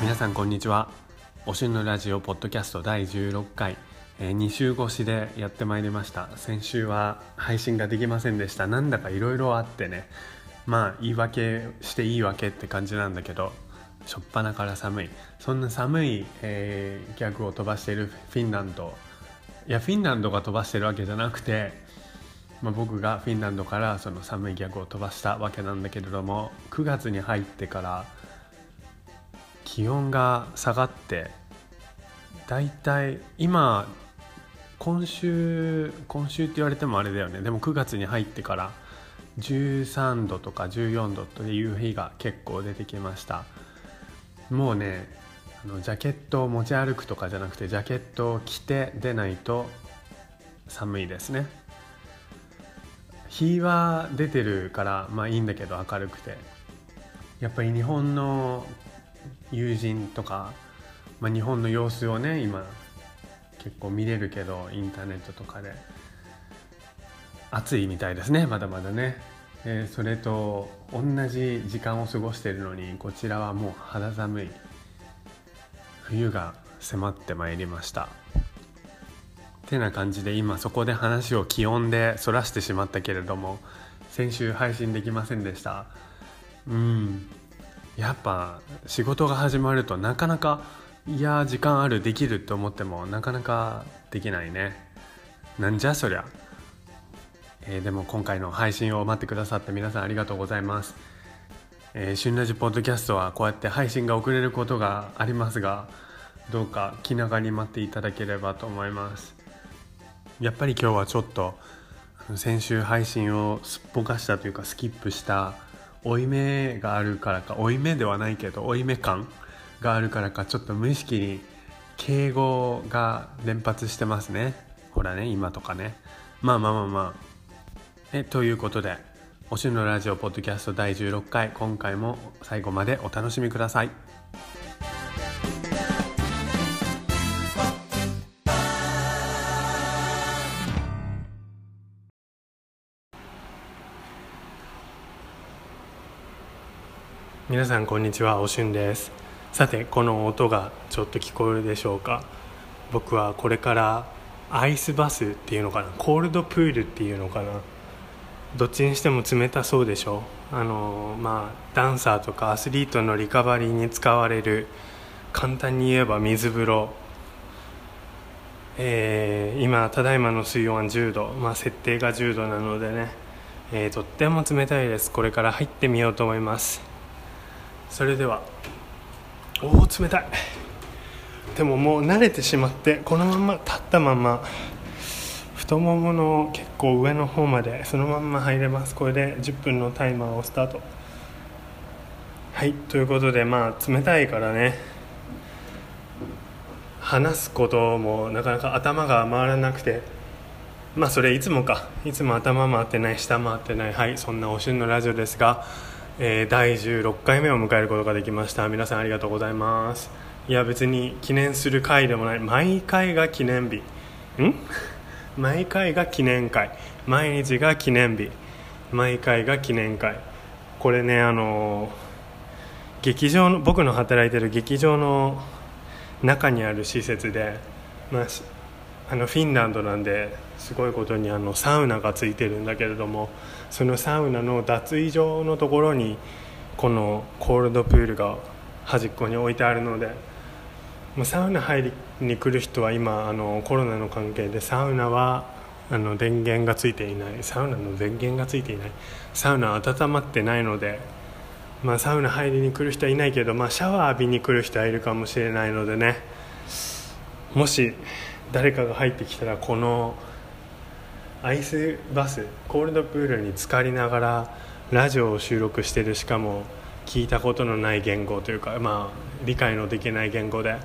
皆さんこんにちは。おしゅんのラジオポッドキャスト第16回、えー、2週越しでやってまいりました。先週は配信ができませんでした。なんだかいろいろあってね。まあ言い訳していいわけって感じなんだけど初っ端から寒い。そんな寒い、えー、ギャグを飛ばしているフィンランド。いやフィンランドが飛ばしてるわけじゃなくて、まあ、僕がフィンランドからその寒いギャグを飛ばしたわけなんだけれども9月に入ってから気温が下がってだいたい今今週今週って言われてもあれだよね。でも9月に入ってから13度とか14度という日が結構出てきました。もうねあのジャケットを持ち歩くとかじゃなくてジャケットを着て出ないと寒いですね。日は出てるからまあいいんだけど明るくて。やっぱり日本の友人とか、まあ、日本の様子をね今結構見れるけどインターネットとかで。暑いみたいですねまだまだね、えー、それと同じ時間を過ごしてるのにこちらはもう肌寒い。冬が迫ってまいりました。てな感じで今そこで話を気温でそらしてしまったけれども先週配信できませんでした。うん。やっぱ仕事が始まるとなかなかいや時間あるできると思ってもなかなかできないね。なんじゃそりゃ、えー、でも今回の配信を待ってくださって皆さんありがとうございます。えー、旬ラジポッドキャストはこうやって配信が遅れることがありますがどうか気長に待っていただければと思います。やっぱり今日はちょっと先週配信をすっぽかしたというかスキップした負い目があるからか負い目ではないけど負い目感があるからかちょっと無意識に敬語が連発してますね。ほらね今とかね。まあまあまあまあ。えということでおしゅんのラジオポッドキャスト第16回今回も最後までお楽しみください。皆さんこんにちは。おしゅんです。さてこの音がちょっと聞こえるでしょうか。僕はこれからアイスバスっていうのかな。コールドプールっていうのかな。どっちにしても冷たそうでしょ。あのまあダンサーとかアスリートのリカバリーに使われる簡単に言えば水風呂。えー、今ただいまの水温は10度、まあ、設定が10度なのでね、えー、とっても冷たいです。これから入ってみようと思います。それでは。おお冷たい。でももう慣れてしまってこのまま立ったまま太ももの結構上の方までそのまま入れます。これで10分のタイマーをスタート。はいということでまあ冷たいからね。話すこともなかなか頭が回らなくて。まあそれいつもか。いつも頭回ってない下回ってない。はいそんなおしゅんのラジオですが、えー、第16回目を迎えることができました。皆さんありがとうございます。いや別に記念する回でもない。毎回が記念日。ん？毎回が記念会。毎日が記念日。毎回が記念会。これねあの劇場の僕の働いてる劇場の中にある施設で、まあ、あのフィンランドなんですごいことにあのサウナがついてるんだけれどもそのサウナの脱衣場のところにこのコールドプールが端っこに置いてあるのでサウナ入りに来る人は今あのコロナの関係でサウナはあの電源がついていない。サウナの電源がついていない。サウナ温まってないので、まあ、サウナ入りに来る人はいないけど、まあ、シャワー浴びに来る人はいるかもしれないのでね。もし誰かが入ってきたらこのアイスバスコールドプールに浸かりながらラジオを収録してる。しかも聞いたことのない言語というか、まあ、理解のできない言語で。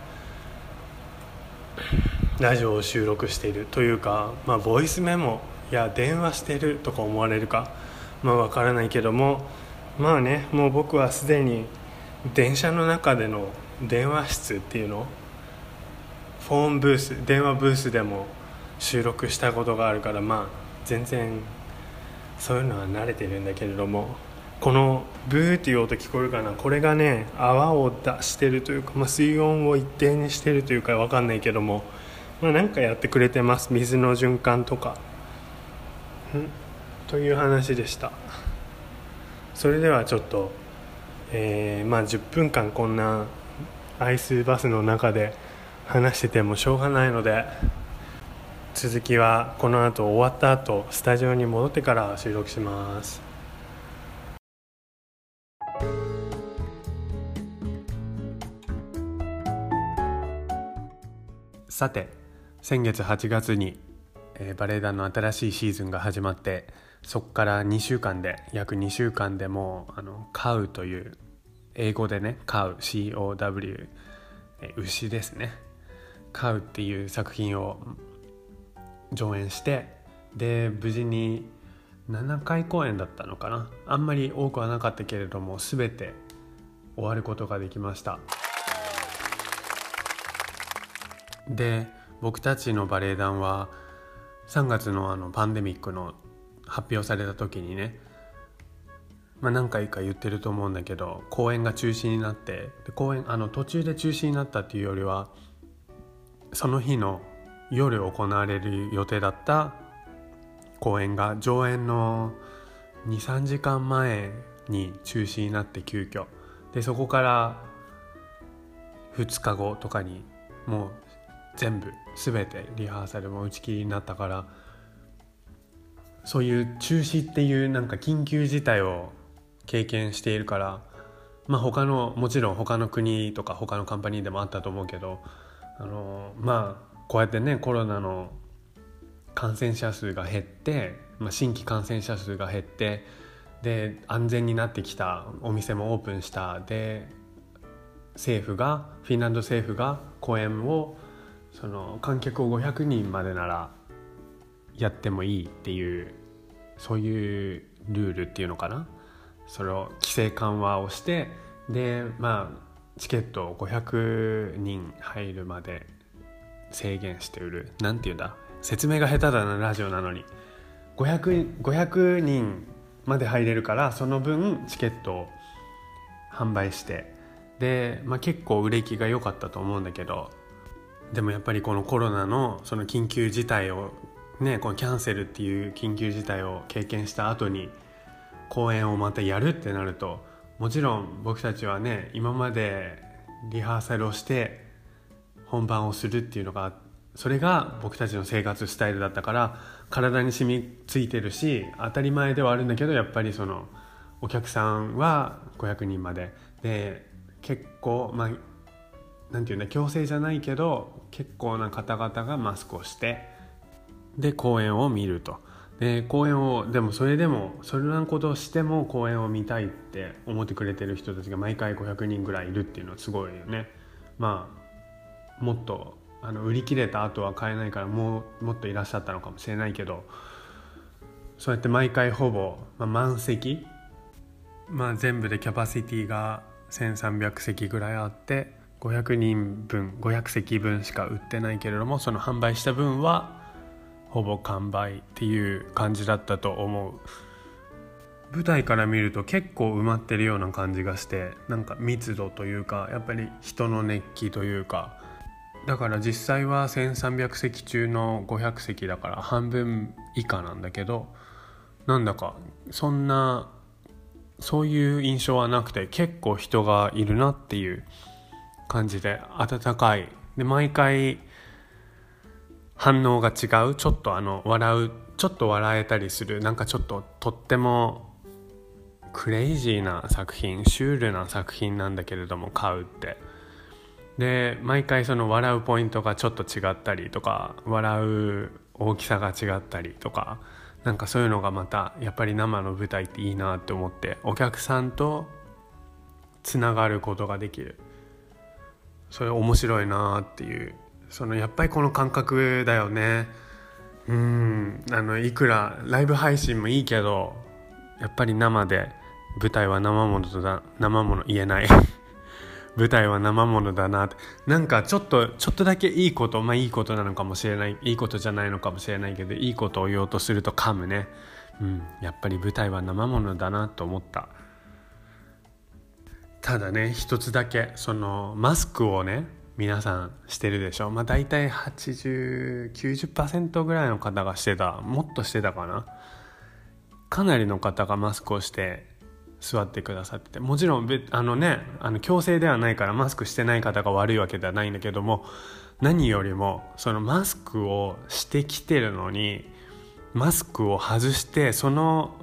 ラジオを収録しているというか、まあ、ボイスメモや電話してるとか思われるか、まあ、分からないけどもまあねもう僕はすでに電車の中での電話室っていうのフォーンブース電話ブースでも収録したことがあるからまあ全然そういうのは慣れてるんだけれどもこのブーっていう音聞こえるかな？これがね泡を出してるというか、まあ、水温を一定にしてるというか分かんないけども、まあ、なんかやってくれてます。水の循環とか。ん？という話でした。それではちょっと、えー、まあ10分間こんなアイスバスの中で話しててもしょうがないので続きはこの後終わった後スタジオに戻ってから収録します。さて先月8月に、えー、バレエ団の新しいシーズンが始まってそこから2週間で約2週間でもうあの「カウ」という英語でね「カウ」COW、えー、牛ですね「カウ」っていう作品を上演してで無事に7回公演だったのかな。あんまり多くはなかったけれども全て終わることができました。で僕たちのバレエ団は3月のあのパンデミックの発表された時にね、まあ、何回か言ってると思うんだけど公演が中止になってで公演あの途中で中止になったっていうよりはその日の夜行われる予定だった公演が上演の23時間前に中止になって急遽。でそこから2日後とかにもう全部全てリハーサルも打ち切りになったからそういう中止っていうなんか緊急事態を経験しているからまあ他のもちろん他の国とか他のカンパニーでもあったと思うけどあのまあこうやってねコロナの感染者数が減って、まあ、新規感染者数が減ってで安全になってきたお店もオープンした。で政府がフィンランド政府が公演をその観客を500人までならやってもいいっていうそういうルールっていうのかな。それを規制緩和をしてでまあチケットを500人入るまで制限して売る。何て言うんだ？説明が下手だなラジオなのに。500, 500人まで入れるからその分チケットを販売して。で、まあ、結構売れ行きが良かったと思うんだけど。でもやっぱりこのコロナのその緊急事態をねこのキャンセルっていう緊急事態を経験した後に公演をまたやるってなるともちろん僕たちはね今までリハーサルをして本番をするっていうのがそれが僕たちの生活スタイルだったから体に染みついてるし当たり前ではあるんだけどやっぱりそのお客さんは500人までで結構まあ何て言うんだ強制じゃないけど結構な方々がマスクをしてで公演を見ると。で公演をでもそれでもそれなことをしても公演を見たいって思ってくれてる人たちが毎回500人ぐらいいるっていうのはすごいよね。まあもっとあの売り切れた後は買えないからもうもっといらっしゃったのかもしれないけどそうやって毎回ほぼ、まあ、満席、まあ、全部でキャパシティが1300席ぐらいあって500人分500席分しか売ってないけれどもその販売した分はほぼ完売っていう感じだったと思う。舞台から見ると結構埋まってるような感じがしてなんか密度というかやっぱり人の熱気というかだから実際は1300席中の500席だから半分以下なんだけどなんだかそんなそういう印象はなくて結構人がいるなっていう感じで温かい。で毎回反応が違う。ちょっとあの笑う。ちょっと笑えたりする。なんかちょっととってもクレイジーな作品シュールな作品なんだけれども買うって。で毎回その笑うポイントがちょっと違ったりとか笑う大きさが違ったりとかなんかそういうのがまたやっぱり生の舞台っていいなって思ってお客さんとつながることができる。それ面白いなっていう。そのやっぱりこの感覚だよね。うんあのいくらライブ配信もいいけどやっぱり生で舞台は生ものとだ生もの言えない。舞台は生ものだなって。なんかちょっとちょっとだけいいことまあいいことなのかもしれない。いいことじゃないのかもしれないけどいいことを言おうとすると噛むね。うん。やっぱり舞台は生ものだなと思った。ただね一つだけそのマスクをね皆さんしてるでしょ。まあ大体8090%ぐらいの方がしてた。もっとしてたかな。かなりの方がマスクをして座ってくださってて。もちろんあのねあの強制ではないからマスクしてない方が悪いわけではないんだけども何よりもそのマスクをしてきてるのにマスクを外してその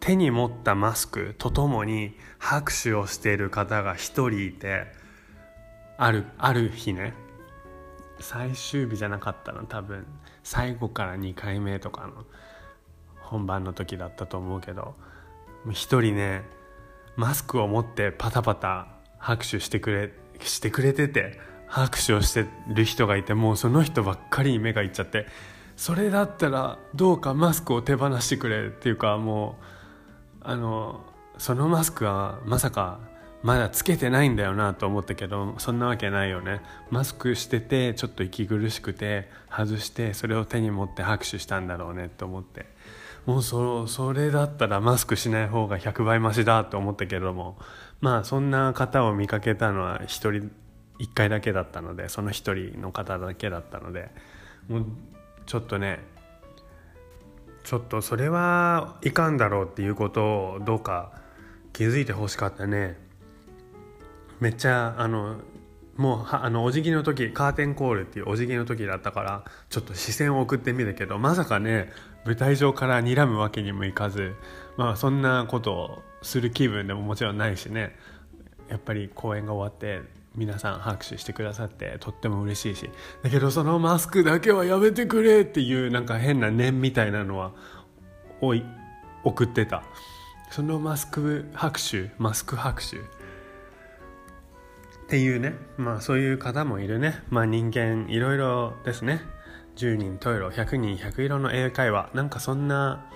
手に持ったマスクとともに拍手をしている方が一人いてあるある日ね最終日じゃなかったの多分。最後から2回目とかの本番の時だったと思うけど一人ねマスクを持ってパタパタ拍手してくれしてくれてて拍手をしてる人がいてもうその人ばっかりに目がいっちゃってそれだったらどうかマスクを手放してくれっていうかもうあのそのマスクはまさかまだつけてないんだよなと思ったけどそんなわけないよね。マスクしててちょっと息苦しくて外してそれを手に持って拍手したんだろうねと思って。もうそそれだったらマスクしない方が100倍マシだと思ったけどもまあそんな方を見かけたのは1人1回だけだったのでその1人の方だけだったのでもうちょっとねちょっとそれはいかんだろうっていうことをどうか気づいてほしかったね。めっちゃあのもうあのお辞儀の時カーテンコールっていうお辞儀の時だったからちょっと視線を送ってみるけどまさかね舞台上から睨むわけにもいかずまあそんなことをする気分でももちろんないしね。やっぱり公演が終わって皆さん拍手してくださってとっても嬉しいし。だけどそのマスクだけはやめてくれっていうなんか変な念みたいなのはおい送ってた。そのマスク拍手マスク拍手っていうね。まあそういう方もいるね。まあ人間いろいろですね。10人十色100人100色の英会話。なんかそんな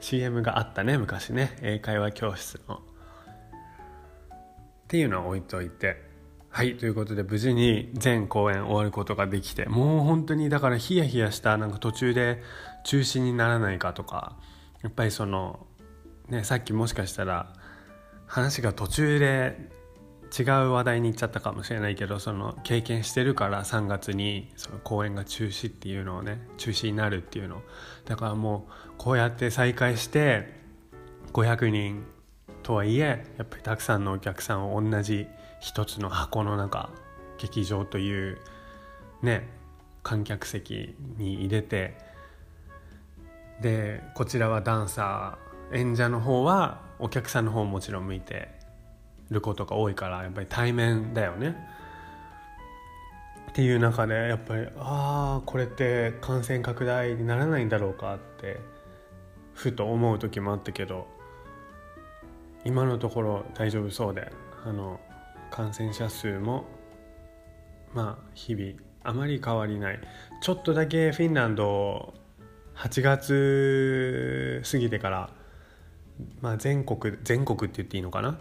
CM があったね昔ね。英会話教室の。っていうのは置いといて。はいということで無事に全公演終わることができて。もう本当にだからヒヤヒヤしたなんか途中で中止にならないかとか。やっぱりそのねさっきもしかしたら話が途中で違う話題に行っちゃったかもしれないけどその経験してるから3月にその公演が中止っていうのをね中止になるっていうの。だからもうこうやって再開して500人とはいえやっぱりたくさんのお客さんを同じ一つの箱の中劇場というね観客席に入れてでこちらはダンサー演者の方はお客さんの方もちろん向いてることが多いからやっぱり対面だよね。っていう中でやっぱりああこれって感染拡大にならないんだろうかってふと思う時もあったけど今のところ大丈夫そうであの感染者数もまあ日々あまり変わりないちょっとだけフィンランド8月過ぎてから、まあ、全国全国って言っていいのかな？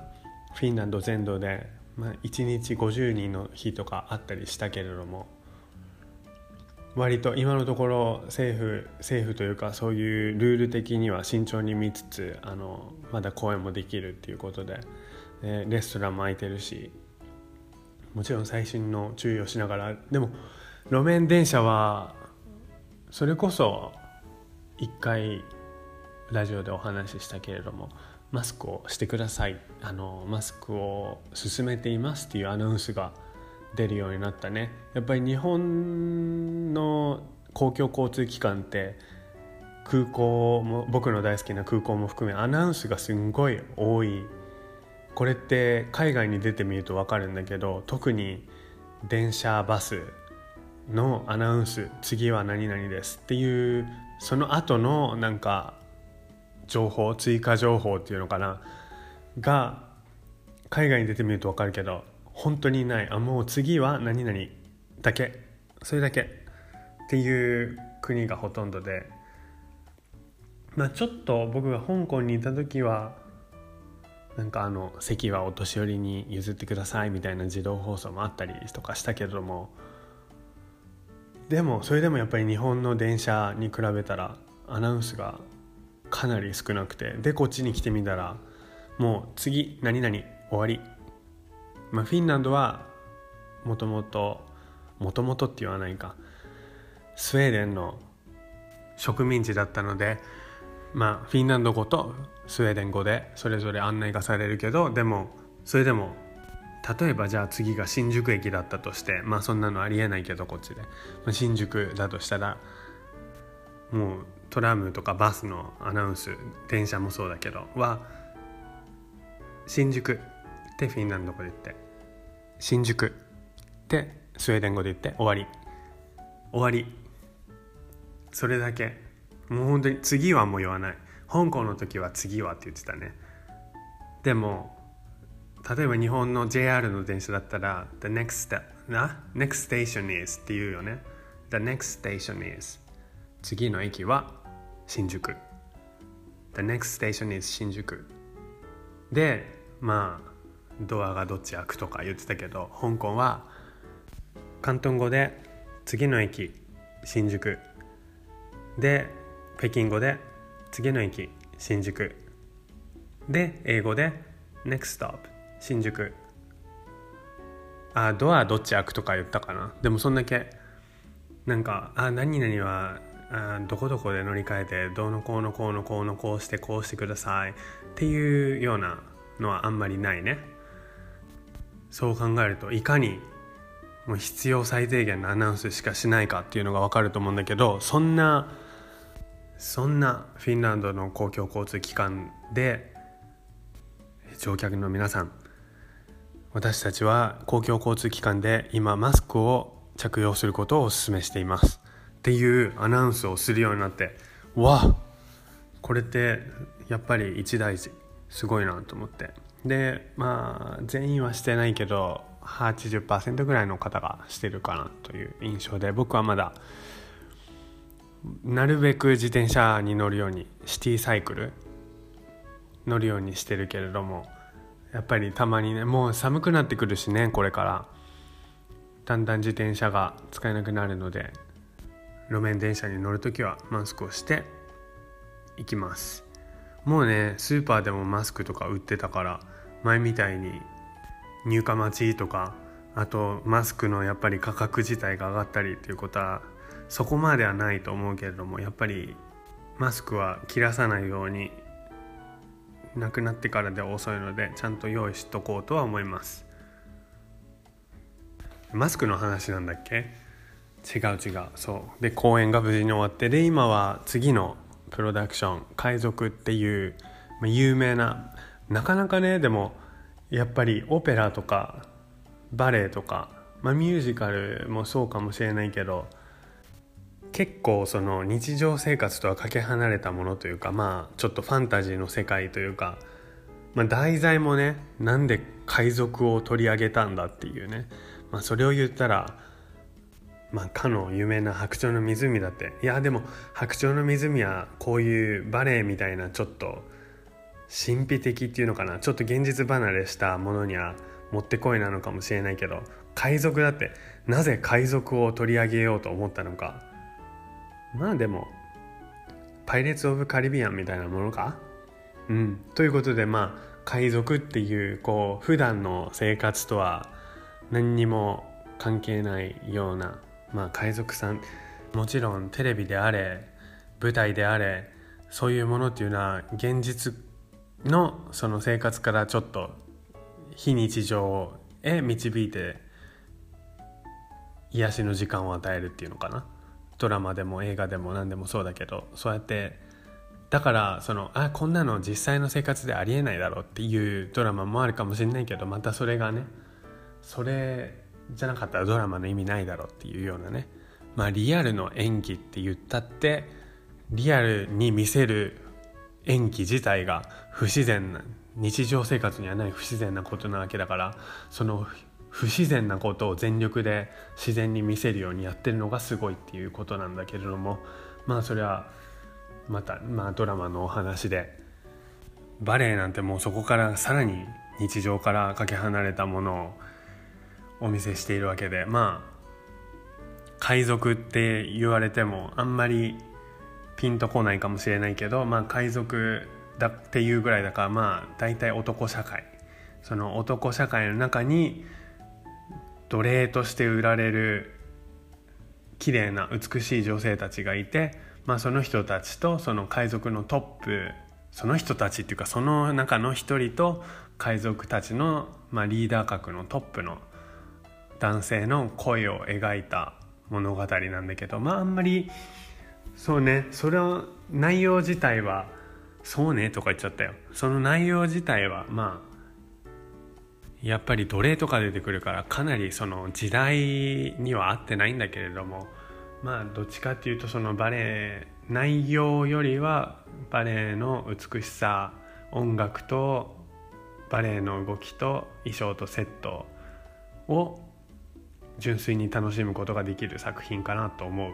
フィンランド全土で、まあ、1日50人の日とかあったりしたけれども割と今のところ政府政府というかそういうルール的には慎重に見つつあのまだ公演もできるっていうことで、えレストランも空いてるしもちろん最新の注意をしながらでも路面電車はそれこそ一回ラジオでお話ししたけれどもマスクをしてください。あのマスクを勧めていますっていうアナウンスが出るようになったね。やっぱり日本の公共交通機関って空港も僕の大好きな空港も含めアナウンスがすんごい多い。これって海外に出てみると分かるんだけど特に電車バスのアナウンス次は何々ですっていうその後のなんか情報追加情報っていうのかな？が海外に出てみると分かるけど本当にない。あもう次は何々だけ。それだけ。っていう国がほとんどで。まあちょっと僕が香港にいた時はなんかあの席はお年寄りに譲ってくださいみたいな自動放送もあったりとかしたけれども。でもそれでもやっぱり日本の電車に比べたらアナウンスがかなり少なくて。でこっちに来てみたらもう次何々終わり、まあ、フィンランドはもともともともとって言わないか。スウェーデンの植民地だったのでまあフィンランド語とスウェーデン語でそれぞれ案内がされるけどでもそれでも例えばじゃあ次が新宿駅だったとしてまあそんなのありえないけどこっちで、まあ、新宿だとしたらもうトラムとかバスのアナウンス電車もそうだけどは新宿ってフィンランド語で言って新宿ってスウェーデン語で言って終わり。終わり。それだけもう本当に次はもう言わない。香港の時は次はって言ってたね。でも例えば日本の JR の電車だったら The next, step な？next station is って言うよね。The next station is 次の駅は新宿。The next station is 新宿。でまあドアがどっち開くとか言ってたけど香港は広東語で次の駅新宿。で北京語で次の駅新宿。で英語で NEXT STOP 新宿。あドアどっち開くとか言ったかな。でもそんだけなんかあ何々はあどこどこで乗り換えてどうのこうのこうのこうのこうしてこうしてください。っていうようなのはあんまりないね。そう考えるといかにもう必要最低限のアナウンスしかしないかっていうのが分かると思うんだけどそんなそんなフィンランドの公共交通機関で乗客の皆さん私たちは公共交通機関で今マスクを着用することをお勧めしています。っていうアナウンスをするようになってわこれってやっぱり一大事。すごいなと思って。でまあ全員はしてないけど80%ぐらいの方がしてるかなという印象で僕はまだなるべく自転車に乗るようにシティサイクル乗るようにしてるけれどもやっぱりたまにねもう寒くなってくるしねこれから。だんだん自転車が使えなくなるので路面電車に乗る時はマスクをしていきます。もうねスーパーでもマスクとか売ってたから前みたいに入荷待ちとかあとマスクのやっぱり価格自体が上がったりっていうことはそこまではないと思うけれどもやっぱりマスクは切らさないようになくなってからで遅いのでちゃんと用意しとこうとは思います。マスクの話なんだっけ？違う違うそう。で公演が無事に終わってで今は次のプロダクション「海賊」っていう、まあ、有名ななかなかねでもやっぱりオペラとかバレエとか、まあ、ミュージカルもそうかもしれないけど結構その日常生活とはかけ離れたものというかまあちょっとファンタジーの世界というか、まあ、題材もねなんで海賊を取り上げたんだっていうね、まあ、それを言ったらまあ、かの有名な「白鳥の湖」だって。いやでも「白鳥の湖」はこういうバレエみたいなちょっと神秘的っていうのかな。ちょっと現実離れしたものにはもってこいなのかもしれないけど海賊だって。なぜ海賊を取り上げようと思ったのか。まあでもパイレーツ・オブ・カリビアンみたいなものか。うん。ということでまあ海賊っていうこう普段の生活とは何にも関係ないようなまあ海賊さん。もちろんテレビであれ舞台であれそういうものっていうのは現実のその生活からちょっと非日常へ導いて癒しの時間を与えるっていうのかな。ドラマでも映画でも何でもそうだけどそうやってだからそのあこんなの実際の生活でありえないだろうっていうドラマもあるかもしれないけどまたそれがねそれじゃなかったらドラマの意味ないだろうっていうようなね。まあリアルの演技って言ったってリアルに見せる演技自体が不自然な日常生活にはない不自然なことなわけだからその不自然なことを全力で自然に見せるようにやってるのがすごいっていうことなんだけれどもまあそれはまた、まあ、ドラマのお話でバレエなんてもうそこからさらに日常からかけ離れたものをお見せしているわけでまあ海賊って言われてもあんまりピンとこないかもしれないけどまあ海賊だっていうぐらいだからまあ大体男社会。その男社会の中に奴隷として売られる綺麗な美しい女性たちがいて、まあ、その人たちとその海賊のトップその人たちっていうかその中の一人と海賊たちの、まあ、リーダー格のトップの男性の恋を描いた物語なんだけどまああんまりそうねそれは内容自体はそうねとか言っちゃったよ。その内容自体はまあやっぱり奴隷とか出てくるからかなりその時代には合ってないんだけれどもまあどっちかっていうとそのバレエ内容よりはバレエの美しさ音楽とバレエの動きと衣装とセットを純粋に楽しむことができる作品かなと思う。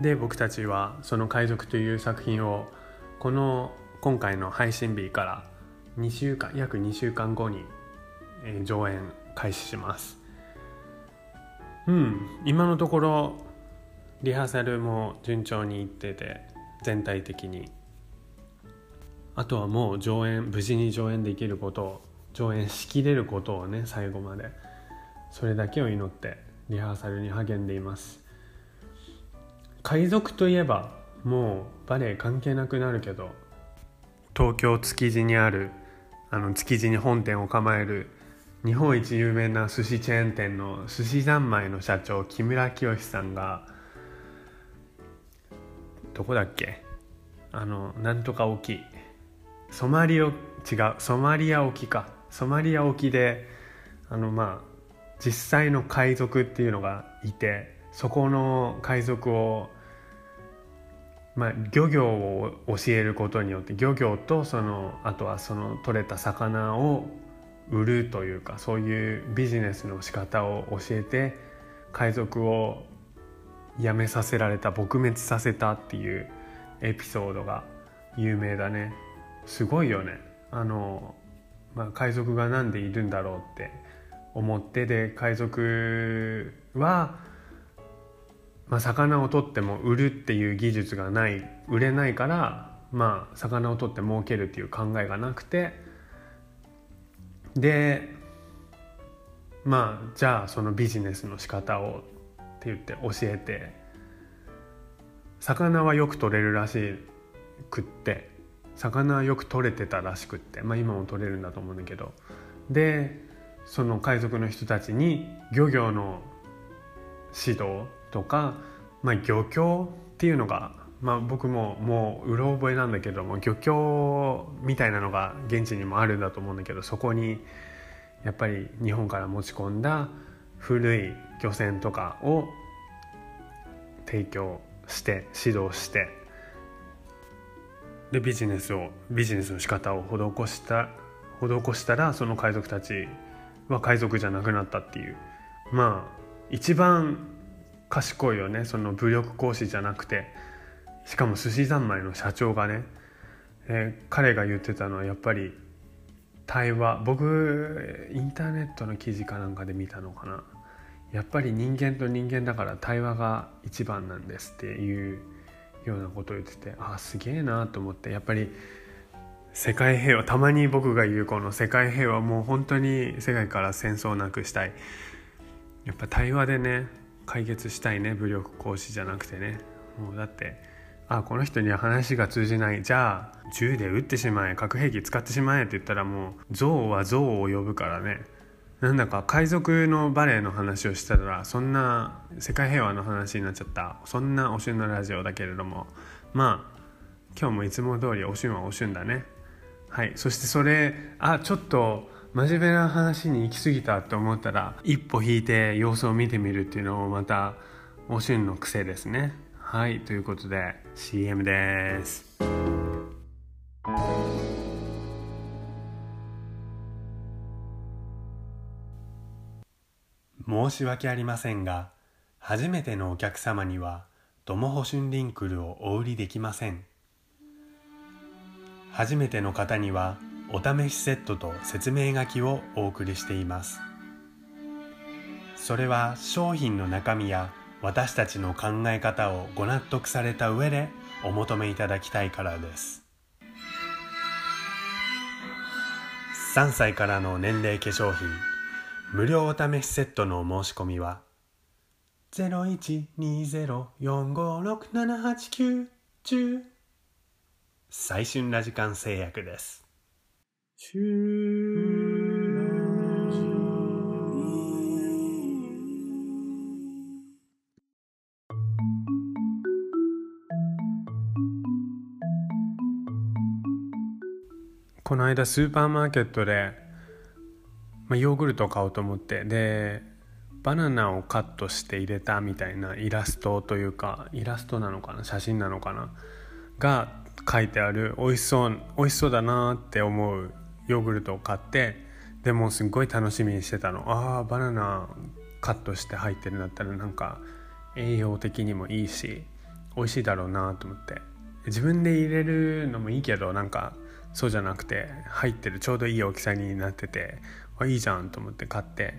で僕たちはその「海賊」という作品をこの今回の配信日から2週間約2週間後にえー、上演開始します。うん今のところリハーサルも順調にいってて全体的に。あとはもう上演無事に上演できることを上演しきれることをね最後まで。それだけを祈ってリハーサルに励んでいます。海賊といえばもうバレエ関係なくなるけど東京築地にあるあの築地に本店を構える日本一有名な寿司チェーン店の寿司三昧の社長木村清さんがどこだっけ？あのなんとか沖。ソマリオ違うソマリア沖か。ソマリア沖であのまあ実際の海賊っていうのがいてそこの海賊をまあ、漁業を教えることによって漁業とそのあとはその取れた魚を売るというかそういうビジネスの仕方を教えて海賊を辞めさせられた撲滅させたっていうエピソードが有名だね。すごいよね。あの、まあ、海賊が何でいるんだろうって思ってで海賊は、まあ、魚を取っても売るっていう技術がない売れないからまあ魚を取って儲けるっていう考えがなくてでまあじゃあそのビジネスの仕方をって言って教えて魚はよく取れるらしくって魚はよく取れてたらしくって、まあ、今も取れるんだと思うんだけどでその海賊の人たちに漁業の指導とか、まあ、漁協っていうのがまあ、僕ももううろ覚えなんだけども漁協みたいなのが現地にもあるんだと思うんだけどそこにやっぱり日本から持ち込んだ古い漁船とかを提供して指導してでビジネスをビジネスの仕方を施した施したらその海賊たちは海賊じゃなくなったっていう。まあ一番賢いよね。その武力行使じゃなくて。しかも寿司三昧の社長がね、えー、彼が言ってたのはやっぱり対話。僕インターネットの記事かなんかで見たのかな。やっぱり人間と人間だから対話が一番なんですっていうようなことを言っててあすげえなと思って。やっぱり世界平和たまに僕が言うこの世界平和もう本当に世界から戦争をなくしたい。やっぱ対話でね解決したいね武力行使じゃなくてね。もうだってあこの人には話が通じない。じゃあ銃で撃ってしまえ核兵器使ってしまえって言ったらもう象は象を呼ぶからね。なんだか海賊のバレエの話をしたらそんな世界平和の話になっちゃった。そんなおしゅんのラジオだけれども。まあ今日もいつも通りおしゅんはおしゅんだね。はい。そしてそれあちょっと真面目な話に行き過ぎたと思ったら一歩引いて様子を見てみるっていうのもまたおしゅんの癖ですね。はい。ということで CM です。申し訳ありませんが初めてのお客様にはドモホシュンリンクルをお売りできません。初めての方にはお試しセットと説明書きをお送りしています。それは商品の中身や私たちの考え方をご納得された上でお求めいただきたいからです。3歳からの年齢化粧品無料お試しセットのお申し込みは0120-456-789最春ラジカン製薬です。この間スーパーマーケットで、まあ、ヨーグルトを買おうと思ってでバナナをカットして入れたみたいなイラストというかイラストなのかな？写真なのかな？が書いてある美味しそう美味しそうだなって思うヨーグルトを買ってでもすっごい楽しみにしてたの。ああバナナカットして入ってるんだったらなんか栄養的にもいいし美味しいだろうなと思って。自分で入れるのもいいけどなんかそうじゃなくて入ってるちょうどいい大きさになっててあいいじゃんと思って買って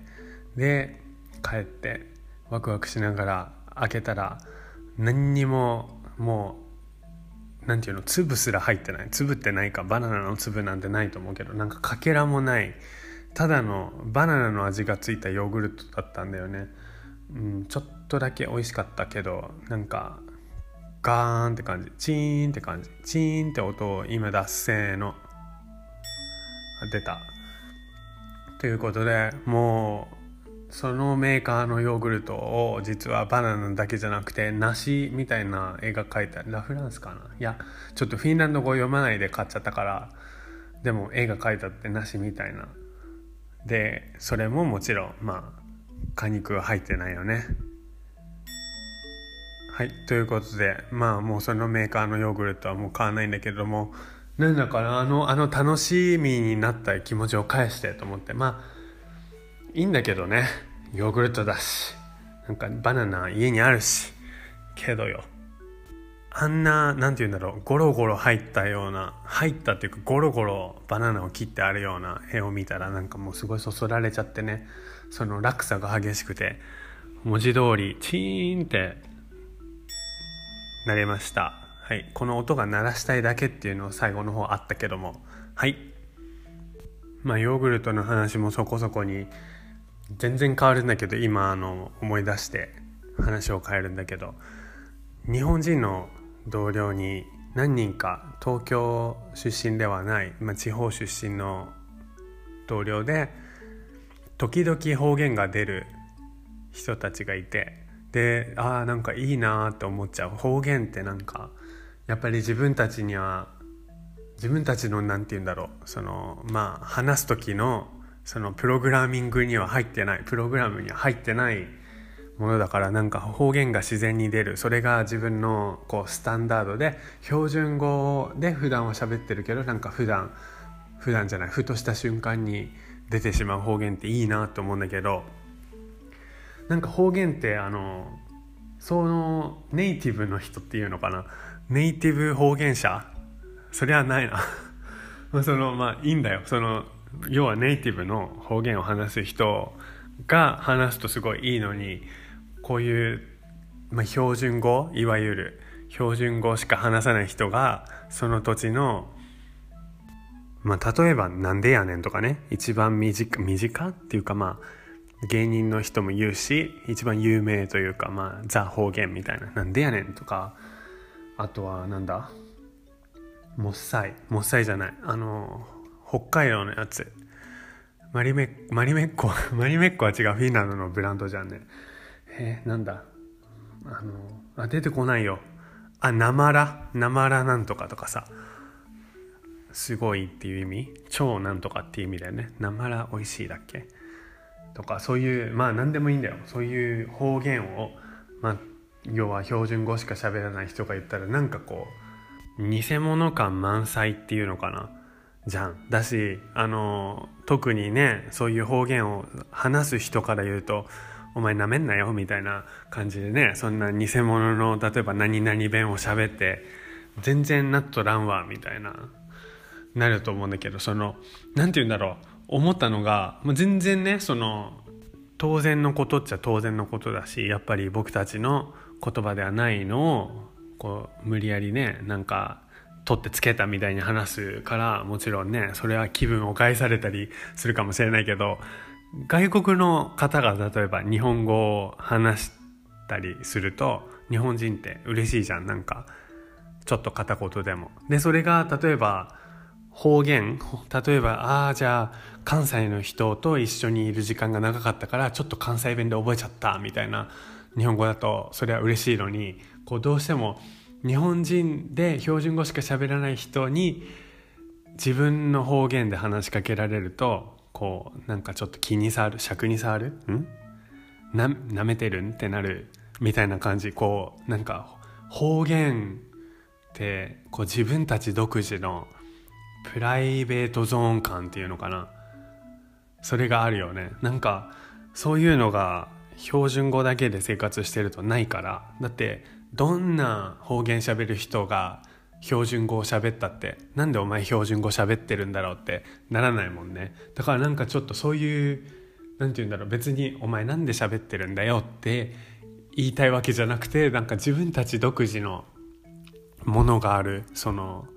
で帰ってワクワクしながら開けたら何にももう何て言うの粒すら入ってない。粒ってないかバナナの粒なんてないと思うけどなんかかけらもない。ただのバナナの味がついたヨーグルトだったんだよね、うん、ちょっとだけ美味しかったけどなんかガーンって感じ。チーンって感じ。チーンって音を今出すせーの出た。ということでもうそのメーカーのヨーグルトを実はバナナだけじゃなくて梨みたいな絵が描いてあるラ・フランスかな？いやちょっとフィンランド語読まないで買っちゃったから。でも絵が描いてあって梨みたいな。でそれももちろんまあ果肉は入ってないよね。はいということでまあもうそのメーカーのヨーグルトはもう買わないんだけどもなんだかなあのあの楽しみになった気持ちを返してと思って。まあいいんだけどね。ヨーグルトだし。なんかバナナ家にあるし。けどよ。あんな何て言うんだろう。ゴロゴロ入ったような入ったっていうかゴロゴロバナナを切ってあるような絵を見たらなんかもうすごいそそられちゃってね。その落差が激しくて文字通りチーンってなれました。はい。この音が鳴らしたいだけっていうのを最後の方あったけども。はい。まあヨーグルトの話もそこそこに全然変わるんだけど今あの思い出して話を変えるんだけど日本人の同僚に何人か東京出身ではない、まあ、地方出身の同僚で時々方言が出る人たちがいてでああなんかいいなって思っちゃう。方言ってなんかやっぱり自分たちには自分たちの何て言うんだろう。そのまあ話す時のそのプログラミングには入ってないプログラムには入ってないものだからなんか方言が自然に出る。それが自分のこうスタンダードで標準語で普段は喋ってるけどなんか普段普段じゃないふとした瞬間に出てしまう方言っていいなと思うんだけどなんか方言ってあのそのネイティブの人っていうのかな？ネイティブ方言者？そりゃないな。そのまあいいんだよ。その要はネイティブの方言を話す人が話すとすごいいいのにこういう、まあ、標準語いわゆる標準語しか話さない人がその土地のまあ例えば「なんでやねん」とかね一番短短っていうかまあ芸人の人も言うし一番有名というかまあザ方言みたいな「なんでやねん」とか。あとはなんだ？もっさい。もっさいじゃない。あの北海道のやつ。マリメマリメッコ マリメッコは違う。フィンランドのブランドじゃんね。えー、なんだ？あのあ出てこないよ。あなまらなまらなんとかとかさ。すごいっていう意味？超なんとかっていう意味だよね。なまら美味しいだっけ？とかそういうまあ何でもいいんだよ。そういう方言を、まあ、要は標準語しか喋らない人が言ったらなんかこう偽物感満載っていうのかな。じゃん。だしあの特にねそういう方言を話す人から言うと「お前なめんなよ」みたいな感じでねそんな偽物の例えば何々弁を喋って全然なっとらんわみたいななると思うんだけどその何て言うんだろう思ったのが、ま、全然ねその当然のことっちゃ当然のことだしやっぱり僕たちの言葉ではないのをこう無理やりねなんか取ってつけたみたいに話すからもちろんねそれは気分を害されたりするかもしれないけど外国の方が例えば日本語を話したりすると日本人って嬉しいじゃんなんかちょっと片言でも。でそれが例えば方言例えばああじゃあ関西の人と一緒にいる時間が長かったからちょっと関西弁で覚えちゃったみたいな日本語だとそれは嬉しいのにこうどうしても日本人で標準語しか喋らない人に自分の方言で話しかけられるとこうなんかちょっと気に障る尺に触る？ん？な舐めてる？んってなるみたいな感じ。こうなんか方言ってこう自分たち独自のプライベートゾーン感っていうのかな。それがあるよね。なんかそういうのが標準語だけで生活してるとないから。だってどんな方言喋る人が標準語を喋ったってなんでお前標準語喋ってるんだろうってならないもんね。だからなんかちょっとそういう何て言うんだろう別にお前なんで喋ってるんだよって言いたいわけじゃなくてなんか自分たち独自のものがあるその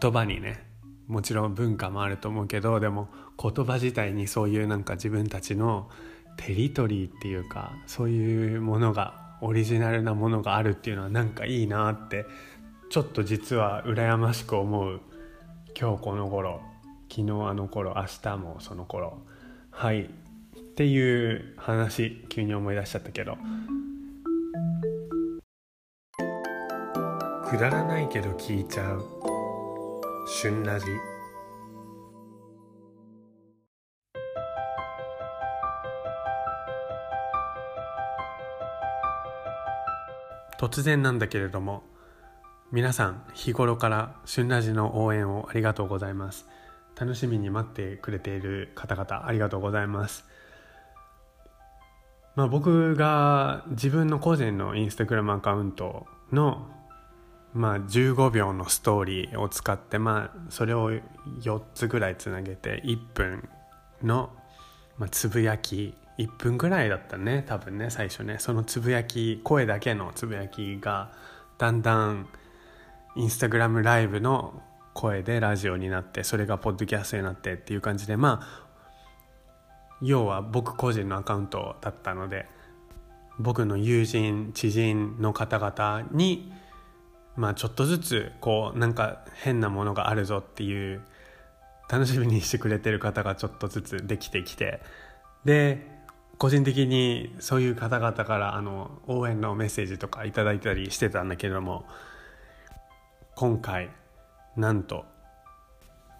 言葉にねもちろん文化もあると思うけどでも言葉自体にそういうなんか自分たちのテリトリーっていうかそういうものがオリジナルなものがあるっていうのはなんかいいなってちょっと実は羨ましく思う。今日この頃昨日あの頃明日もその頃。はい。っていう話急に思い出しちゃったけど。くだらないけど聞いちゃう。旬ラジ。突然なんだけれども皆さん日頃から旬ラジの応援をありがとうございます。楽しみに待ってくれている方々ありがとうございます。まあ僕が自分の個人のインスタグラムアカウントのまあ15秒のストーリーを使ってまあそれを4つぐらいつなげて1分のまあつぶやき1分ぐらいだったね多分ね最初ね。そのつぶやき声だけのつぶやきがだんだんインスタグラムライブの声でラジオになってそれがポッドキャストになってっていう感じでまあ要は僕個人のアカウントだったので僕の友人知人の方々にまあちょっとずつこうなんか変なものがあるぞっていう楽しみにしてくれてる方がちょっとずつできてきてで個人的にそういう方々からあの応援のメッセージとか頂いたりしてたんだけれども今回なんと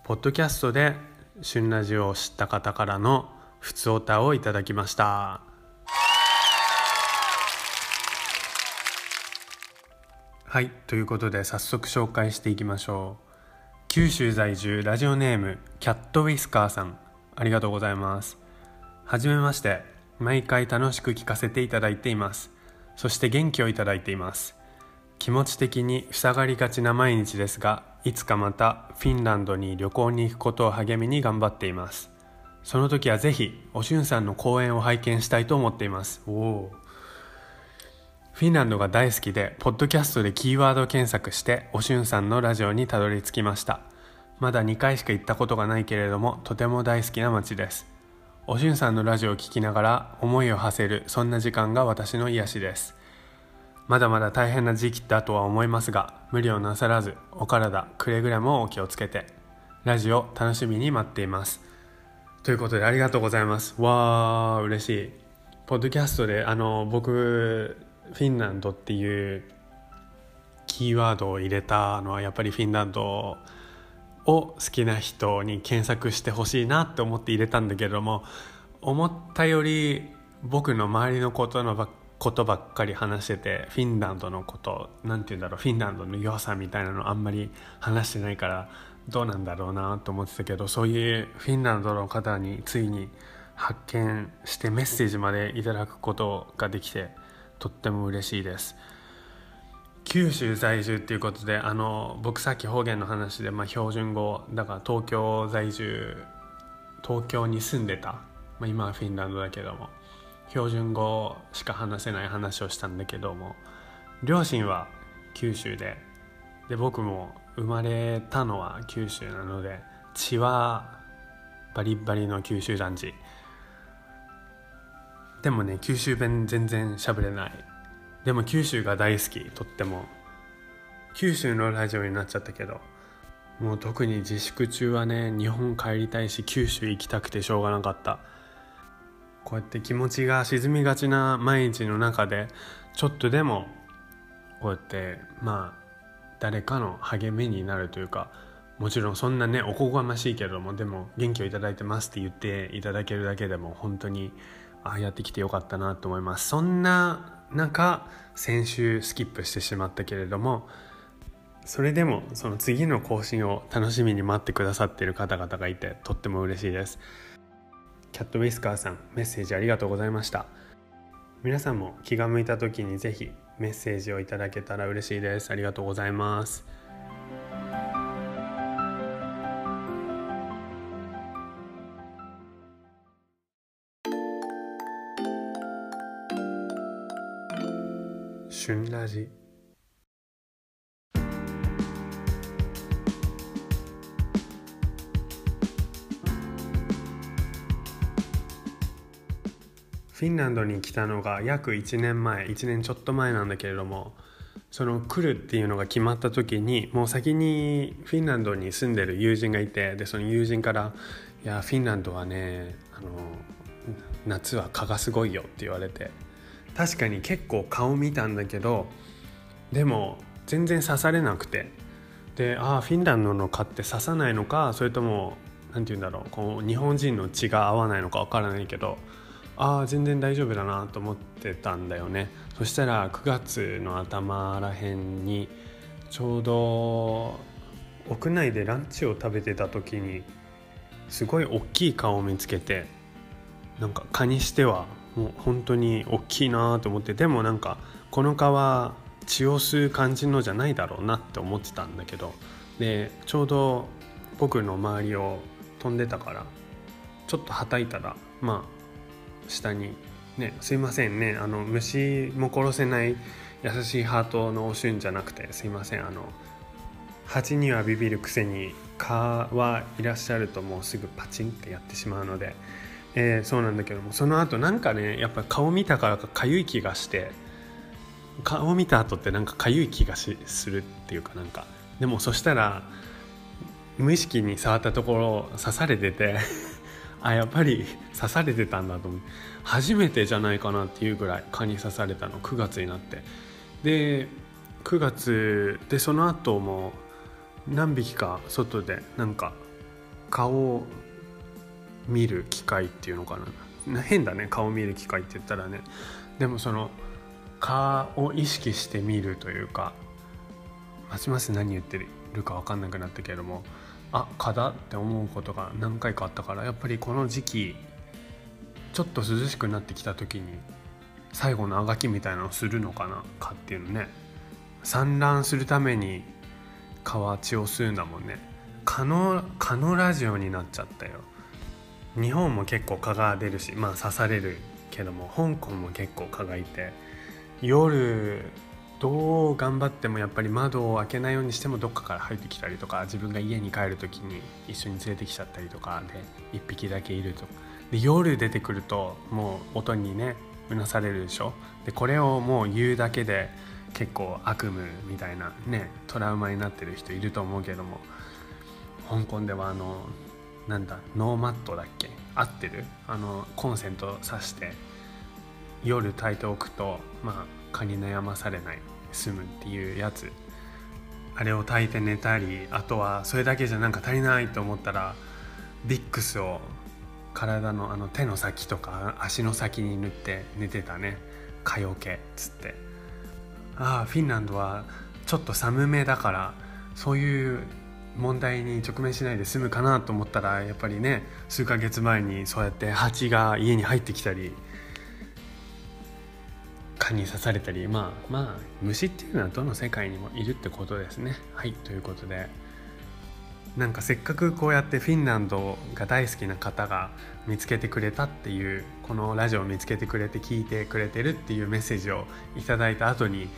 ポッドキャストで「旬ラジオ」を知った方からのふつおたをいただきました。はいということで早速紹介していきましょう。九州在住ラジオネームキャットウィスカーさんありがとうございます。はじめまして。毎回楽しく聞かせていただいています。そして元気をいただいています。気持ち的に塞がりがちな毎日ですがいつかまたフィンランドに旅行に行くことを励みに頑張っています。その時はぜひおしゅんさんの講演を拝見したいと思っています。フィンランドが大好きでポッドキャストでキーワード検索しておしゅんさんのラジオにたどり着きました。まだ2回しか行ったことがないけれどもとても大好きな街です。おしゅんさんのラジオを聴きながら思いを馳せるそんな時間が私の癒しです。まだまだ大変な時期だとは思いますが無理をなさらずお体くれぐれもお気をつけてラジオ楽しみに待っています。ということでありがとうございます。わー嬉しい。ポッドキャストであの僕フィンランドっていうキーワードを入れたのはやっぱりフィンランドを好きな人に検索してほしいなって思って入れたんだけども思ったより僕の周りのことのばことばっかり話しててフィンランドのこと何て言うんだろうフィンランドの良さみたいなのあんまり話してないからどうなんだろうなと思ってたけどそういうフィンランドの方についに発見してメッセージまでいただくことができてとっても嬉しいです。九州在住っていうことであの僕さっき方言の話で、まあ、標準語だから東京在住東京に住んでた、まあ、今はフィンランドだけども。標準語しか話せない話をしたんだけども両親は九州で。で僕も生まれたのは九州なので血はバリバリの九州男児。でもね九州弁全然喋れない。でも九州が大好きとっても。九州のラジオになっちゃったけど。もう特に自粛中はね日本帰りたいし九州行きたくてしょうがなかった。こうやって気持ちが沈みがちな毎日の中でちょっとでもこうやってまあ誰かの励みになるというかもちろんそんなねおこがましいけれどもでも元気をいただいてますって言っていただけるだけでも本当にああやってきてよかったなと思います。そんな中先週スキップしてしまったけれどもそれでもその次の更新を楽しみに待ってくださっている方々がいてとっても嬉しいです。キャットウィスカーさんメッセージありがとうございました。皆さんも気が向いた時にぜひメッセージをいただけたら嬉しいです。ありがとうございます。ラジフィンランドに来たのが約1年前1年ちょっと前なんだけれどもその来るっていうのが決まった時にもう先にフィンランドに住んでる友人がいてでその友人から「いやフィンランドはねあの夏は蚊がすごいよ」って言われて確かに結構顔見たんだけどでも全然刺されなくて。でああフィンランドの蚊って刺さないのかそれとも何て言うんだろうこう日本人の血が合わないのか分からないけどああ全然大丈夫だなと思ってたんだよね。そしたら9月の頭らへんにちょうど屋内でランチを食べてた時にすごい大きい顔を見つけてなんか蚊にしてはもう本当に大きいなと思ってでもなんかこの蚊は血を吸う感じのじゃないだろうなって思ってたんだけどでちょうど僕の周りを飛んでたからちょっとはたいたらまあ下にねすいませんねあの虫も殺せない優しいハートのおしゅんじゃなくてすいませんあの蜂にはビビるくせに蚊はいらっしゃるともうすぐパチンってやってしまうのでえー、そうなんだけどもその後なんかねやっぱ顔見たからかかゆい気がして顔見た後ってなんかかゆい気がするっていうかなんか。でもそしたら無意識に触ったところ刺されてて あやっぱり刺されてたんだと思う。初めてじゃないかなっていうぐらい蚊に刺されたの。9月になって。で9月でその後も何匹か外でなんか顔見る機会っていうのかな。変だね顔見る機会って言ったらね。でもその顔を意識して見るというかますます何言ってるか分かんなくなったけれどもあ蚊だって思うことが何回かあったからやっぱりこの時期ちょっと涼しくなってきた時に最後のあがきみたいなのをするのかな蚊っていうのね。産卵するために蚊は血を吸うんだもんね。蚊の蚊のラジオになっちゃったよ。日本も結構蚊が出るしまあ刺されるけども香港も結構蚊がいて夜どう頑張ってもやっぱり窓を開けないようにしてもどっかから入ってきたりとか自分が家に帰る時に一緒に連れてきちゃったりとかで1匹だけいると。で夜出てくるともう音にねうなされるでしょ。でこれをもう言うだけで結構悪夢みたいなねトラウマになってる人いると思うけども香港ではあのなんだノーマットだっけ？合ってる？あのコンセント挿して夜炊いておくとまあ蚊に悩まされない済むっていうやつ。あれを炊いて寝たりあとはそれだけじゃなんか足りないと思ったらビックスを体のあの手の先とか足の先に塗って寝てたね。蚊よけっつって。ああフィンランドはちょっと寒めだからそういう問題に直面しないで済むかなと思ったらやっぱりね数ヶ月前にそうやって蜂が家に入ってきたり蚊に刺されたりまあまあ虫っていうのはどの世界にもいるってことですね。はいということで。なんかせっかくこうやってフィンランドが大好きな方が見つけてくれたっていうこのラジオを見つけてくれて聞いてくれてるっていうメッセージをいただいた後に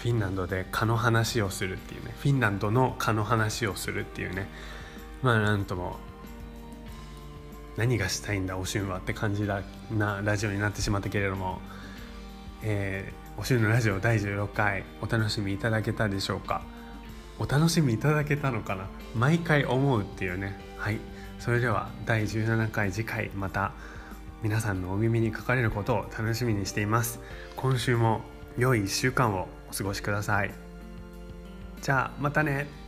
フィンランドで蚊の話をするっていうね。フィンランドの蚊の話をするっていうね。まあなんとも何がしたいんだおしゅんはって感じなラジオになってしまったけれども、えー、おしゅんのラジオ第16回お楽しみいただけたでしょうか？お楽しみいただけたのかな？毎回思うっていうね。はい。それでは第17回次回また皆さんのお耳にかかれることを楽しみにしています。今週も良い1週間を。お過ごしください。じゃあまたね。